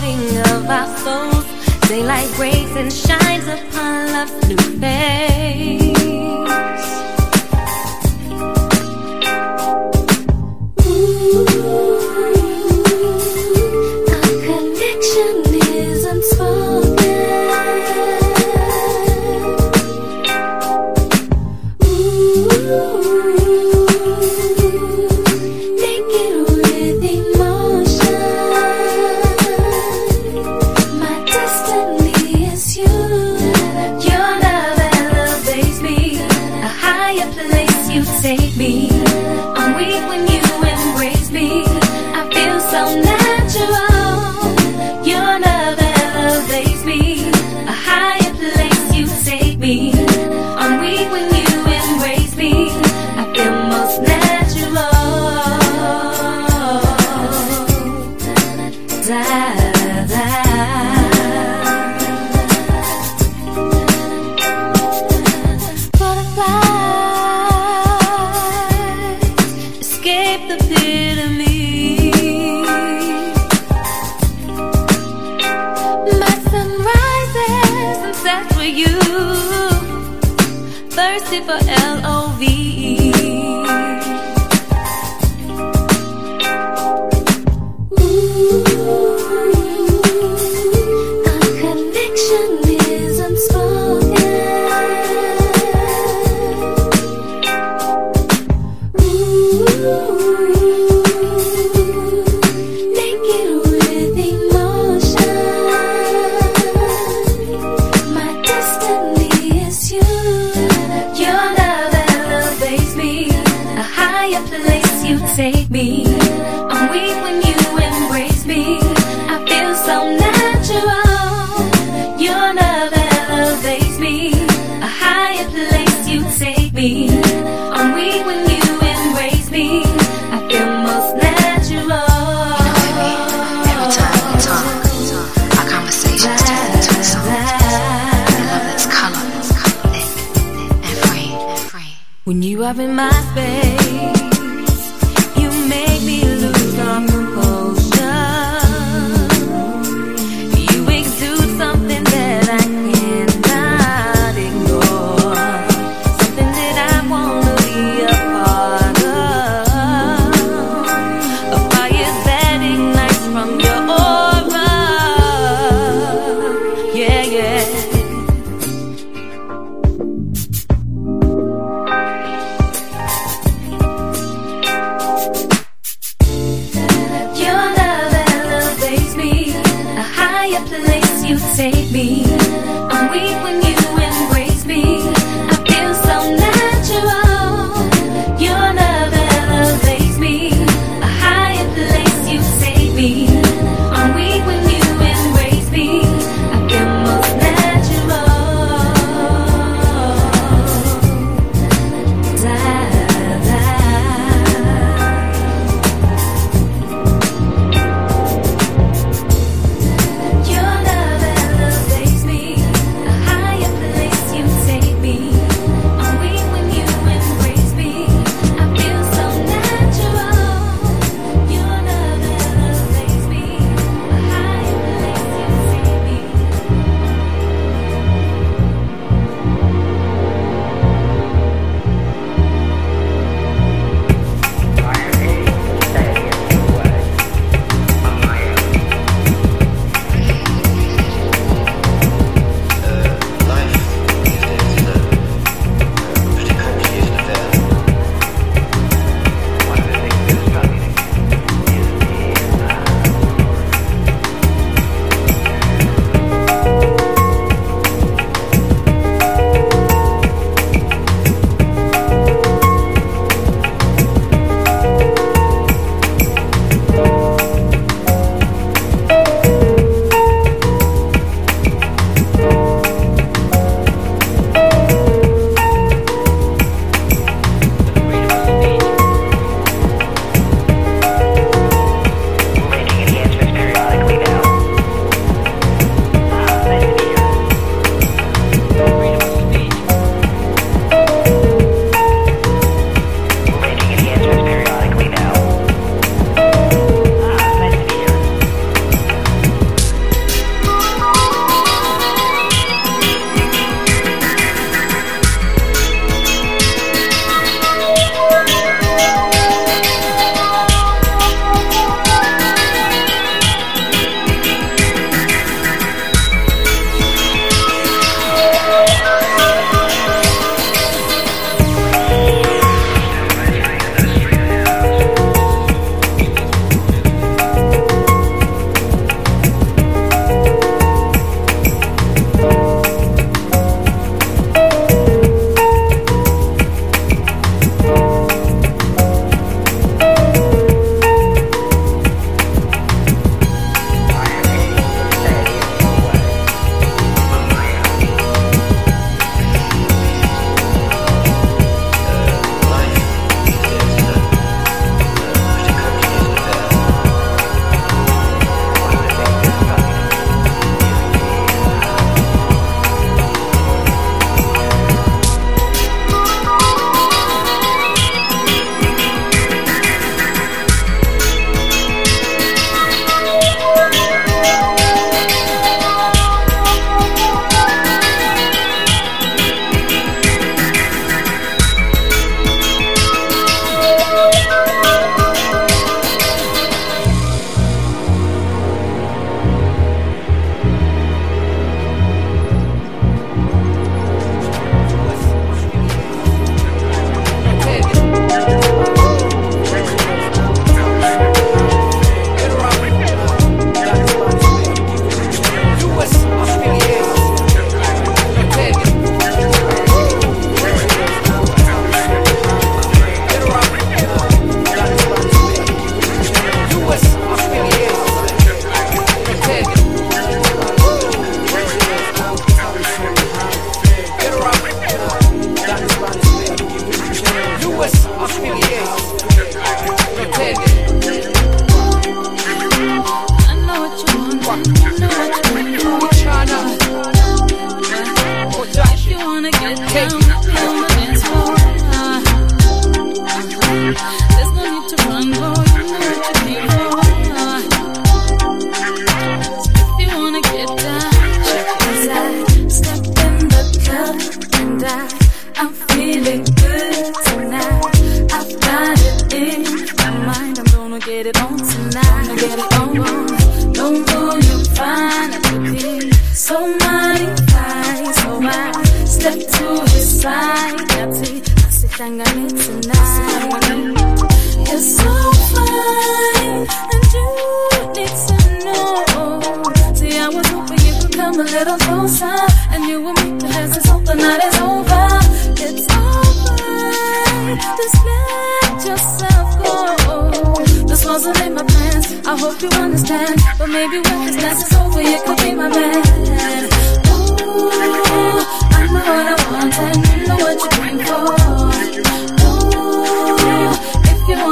parting of our souls. Daylight breaks and shines upon love's new face.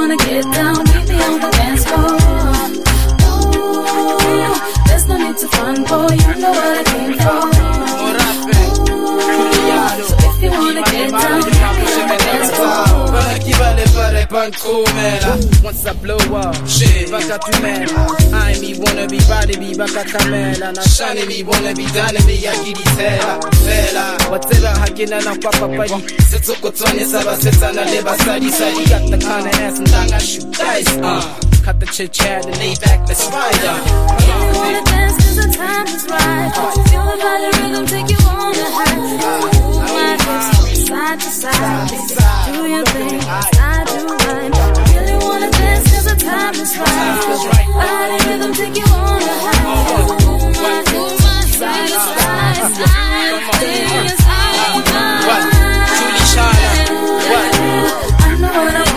Wanna get down, meet me on the dance floor. Ooh, there's no need to front, boy, you know what I fare pancumela Once I blow up, shit, baka tumela I me wanna be body be baka kamela Na shani me wanna be done me ya gidi tela Tela, watela hakina na papa padi Setso kotone saba setana le basadi sadi Got the kind of ass and danga shoot dice. Uh. Cut the chit chat and lay back, let's ride You wanna uh. dance 'cause the time is right. Feel the body rhythm, take you on a high. Move my hips side to side. Do your thing, I mine. Really wanna dance 'cause the time is right. Body rhythm, take you on a high. My hips side to side. Thing is What? Julie Shana, what? I know what I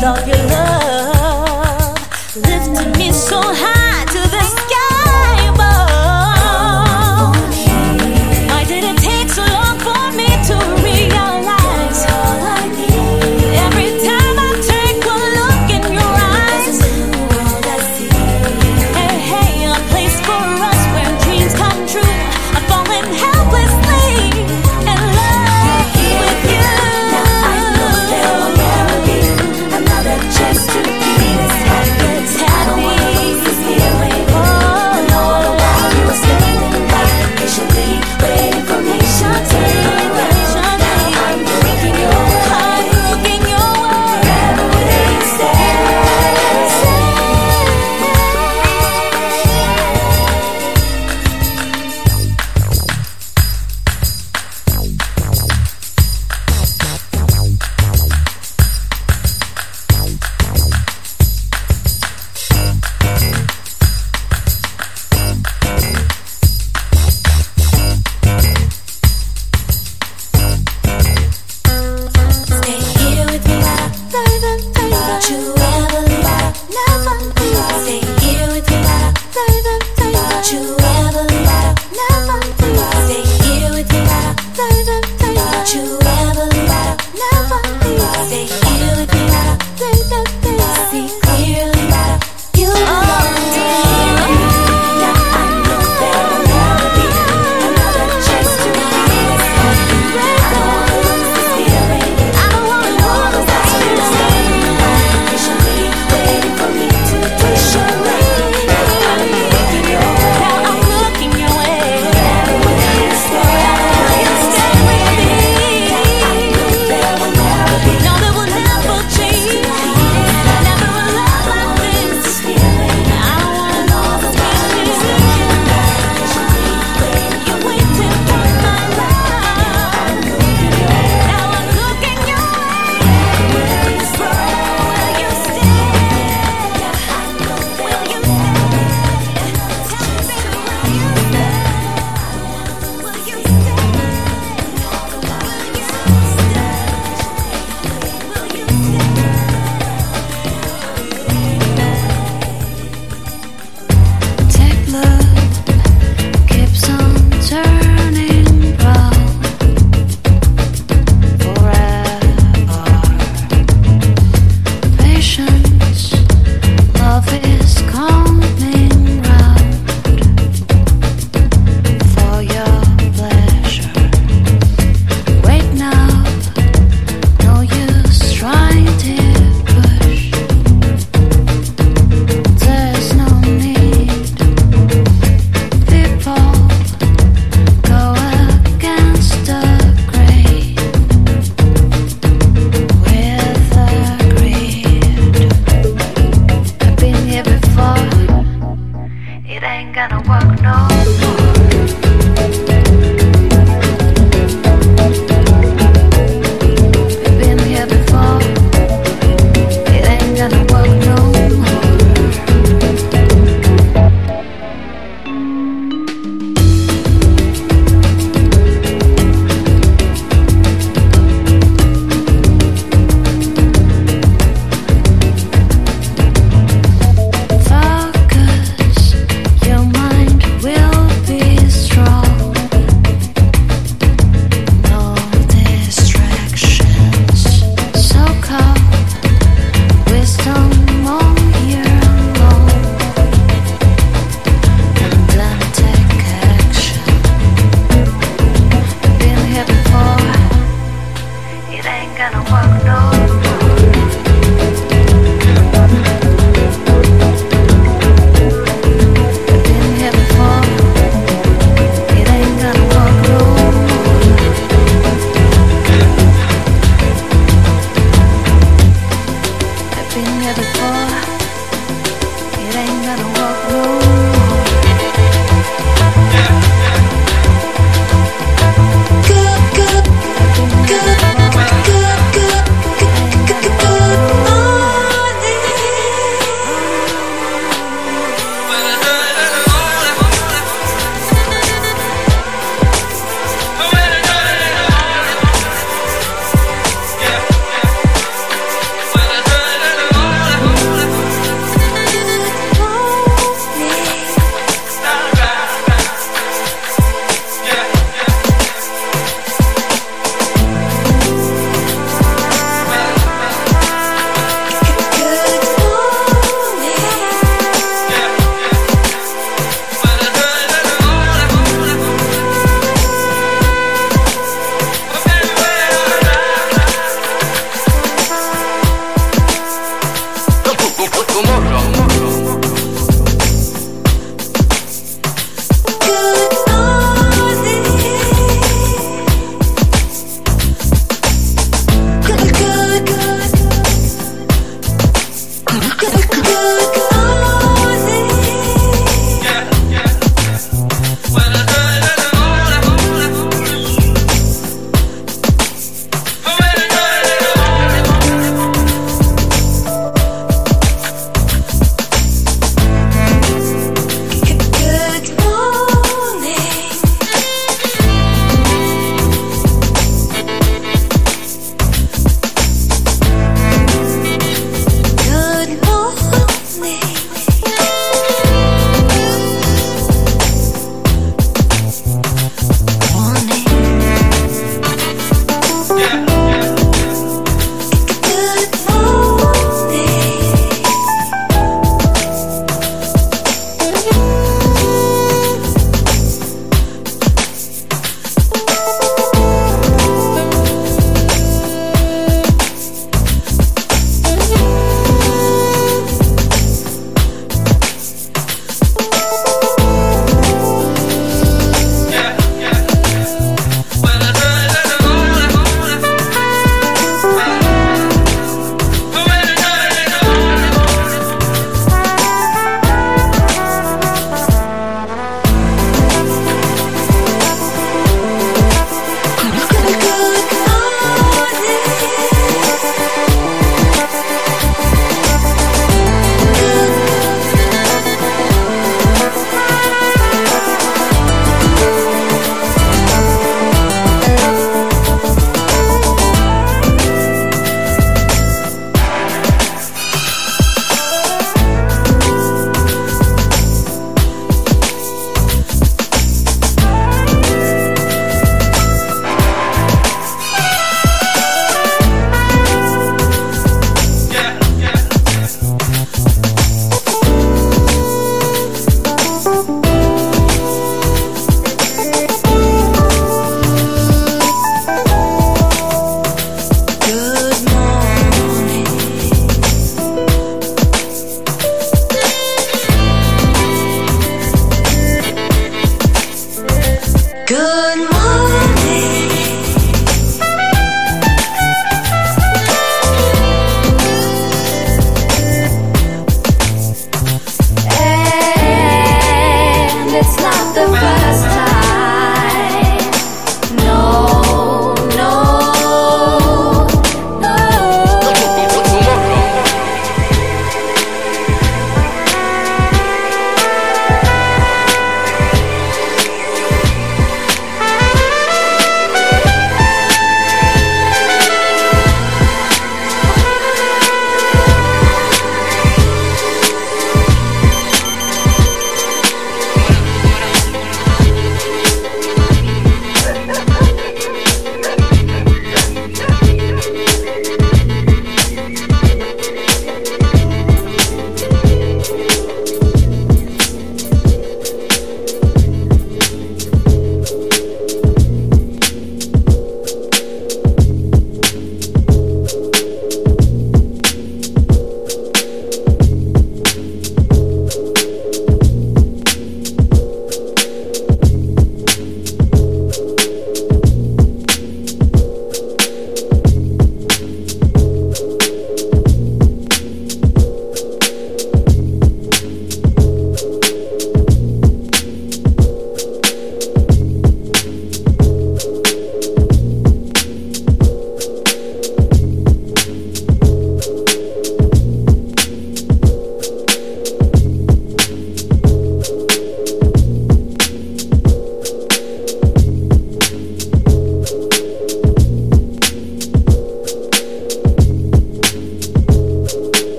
넌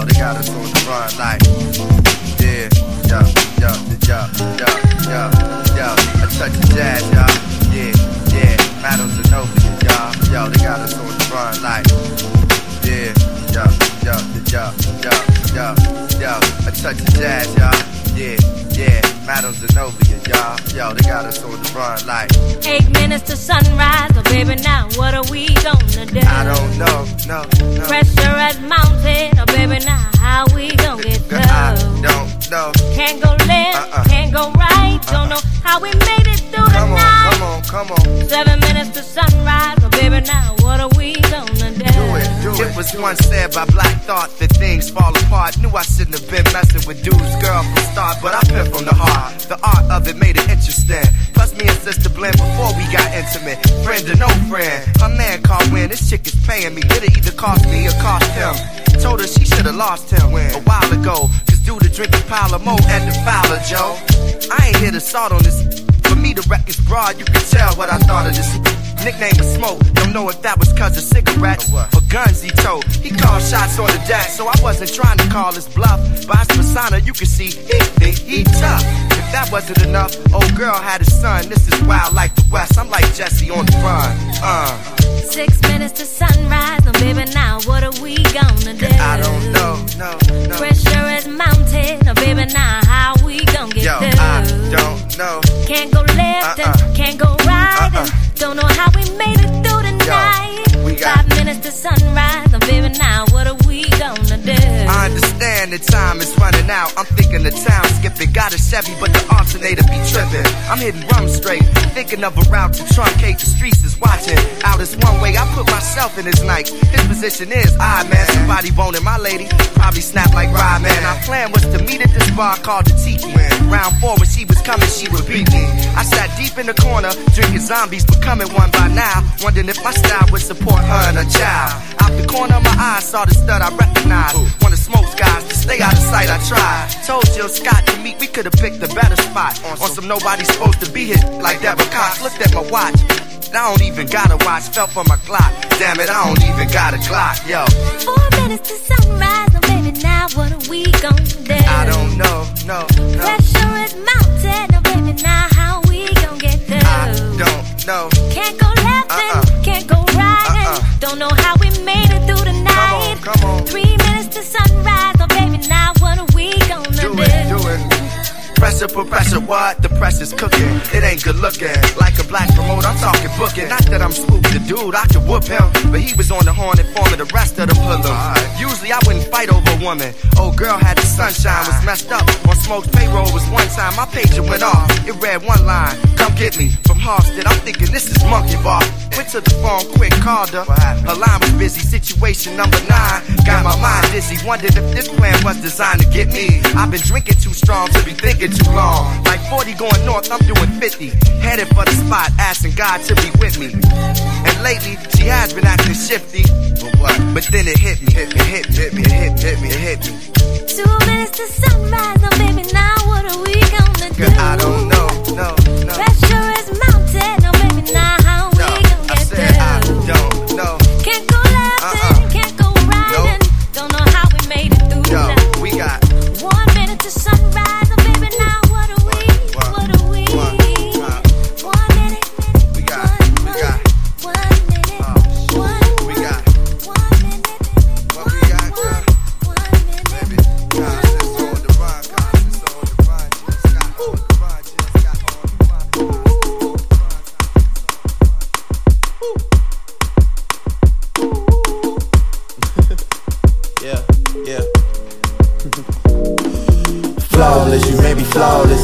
out, they got us on the run like Yeah, yeah, yeah, yeah, yeah, yeah, yeah. I touch the jazz, y'all. Yeah, yeah, battles and opium, y'all. Yo, they got us on the run like Yeah, yeah, yeah, yeah, yeah, yeah, yeah. I touch the jazz, y'all. Yeah, yeah conscious on the run like. Eight minutes to sunrise, but baby, now what are we gonna do? I don't know, no, no. Pressure has mounted, oh baby, now how we gonna get through? I don't know. Can't go left, Uh-uh. can't go right, don't uh-uh. know how we made it through the on, night. come on, come on. Seven minutes to sunrise, but baby, now what are we gonna it, it. It was once said by Black Thought that things fall apart. Knew I shouldn't have been messing with dudes, girl, from start, but I pimp from the heart. The art of it made it interesting. Plus, me and sister blend before we got intimate. Friend to no friend. My man called when this chick is paying me. Did It'll either cost me or cost him. Told her she should have lost him a while ago. Cause due to drinking pile of mo at the Fowler, Joe. I ain't here to salt on this. For me, the record's broad, you can tell what I thought of this. Nickname was Smoke, don't know if that was cause of cigarettes or, guns he told. He called shots on the deck, so I wasn't trying to call his bluff. By his persona, you can see he think he tough. If that wasn't enough, old girl had a son. This is wild like the West. I'm like Jesse on the run. Uh, Six minutes to sunrise, oh baby, now what are we gonna do? I don't know, no, no. Pressure is mounted, oh baby, now the time is running out. I'm thinking the town skipping. Got a Chevy, but the alternator be tripping. I'm hitting rum straight, thinking of a route to truncate. The streets is watching. Out is one way. I put myself in his night. His position is odd, man. Somebody boning my lady. Probably snap like Rodman. Plan was to meet at this bar called the Tiki. Round four, when she was coming, she would beat me. I sat deep in the corner, drinking zombies, becoming one by now. Wondering if my style would support her and her child. Out the corner of my eye, saw the stud I recognized. Of Smoke's guys, to stay out of sight, I tried. Told Jill Scott to meet, we could have picked a better spot. On some nobody's supposed to be here, like Deborah Cox. Looked at my watch. I don't even got a watch, felt for my clock. Damn it, I don't even got a clock, yo. Four minutes to sunrise, oh baby, now what are we gonna do? I don't know, no, no. Pressure is mounted, oh baby, now how we gonna get through? I don't know. Can't go left Uh-uh. can't go right. Uh-uh. Don't know how we made it through the night. come on. Three minutes to sunrise, For pressure, what? The pressure's cooking. It ain't good looking. Like a black promoter, I'm talking booking. Not that I'm spooked, the dude, I could whoop him. But he was on the horn informing the rest of them hoodlums. Usually I wouldn't fight over a woman. Old girl had the sunshine, was messed up. On Smoke's payroll was one time, my pager went off. It read one line, come get me. From Halsted, I'm thinking this is monkey bar. Went to the phone quick, called her. Her line was busy, situation number nine. Got my mind dizzy, wondered if this plan was designed to get me. I've been drinking too strong to be thinking too long. Like 40 going north, I'm doing 50. Headed for the spot, asking God to be with me. And lately, she has been acting shifty. But what? But then it hit me, hit me, hit me, hit me, it hit, hit me, hit me. Two minutes to sunrise, oh baby, now what are we gonna do? Girl, I don't know, no,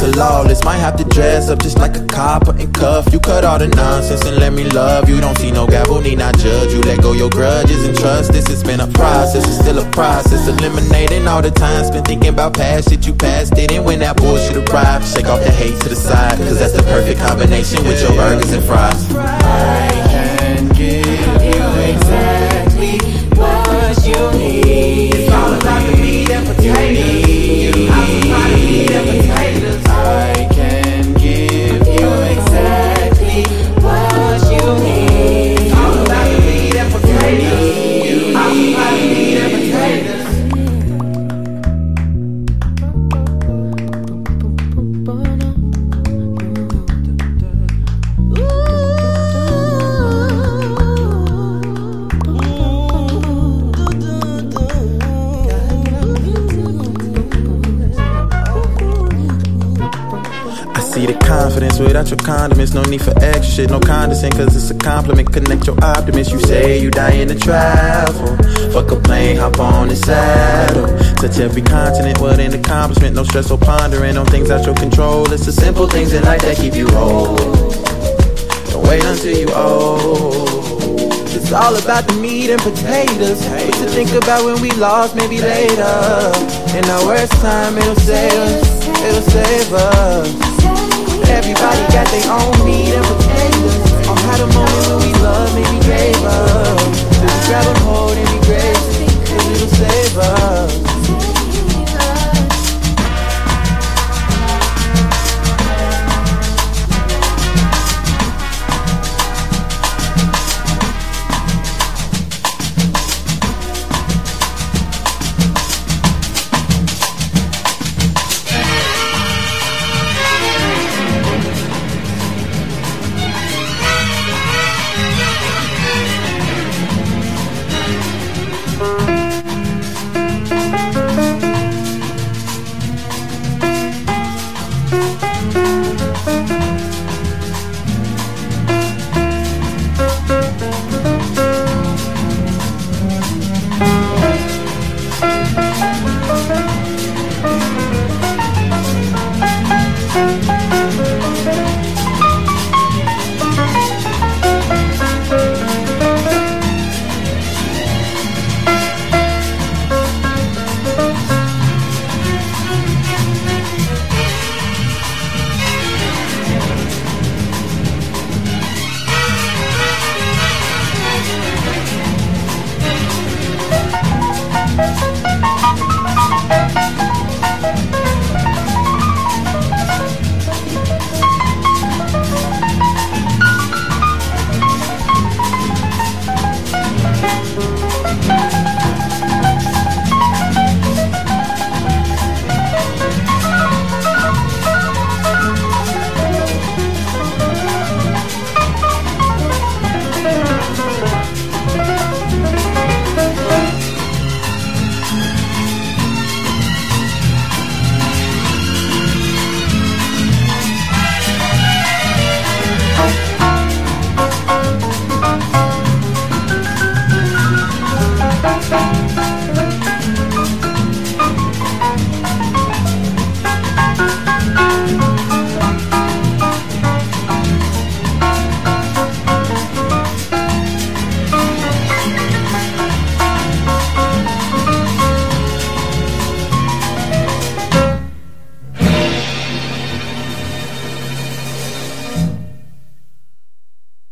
lawless. Might have to dress up just like a copper and cuff. You cut all the nonsense and let me love you. Don't see no gavel, need not judge you. Let go your grudges and trust. This has been a process, it's still a process. Eliminating all the time spent thinking about past shit you passed it. And when that bullshit arrives, shake off the hate to the side. Cause that's the perfect combination with your burgers and fries. Condiments. No need for extra shit, no condescent, cause it's a compliment. Connect your optimist. You say you dying to travel. Fuck a plane, hop on the saddle. Touch every continent, what an accomplishment. No stress or pondering on things out your control. It's the simple things in life that keep you whole. Don't wait until you old. It's all about the meat and potatoes. What to think about when we lost, maybe later. In our worst time, it'll save us. It'll save us. Everybody got their own need and pretenders. On had a moment when we love maybe gave up. Then we grab a hold and be grace, and it'll save us.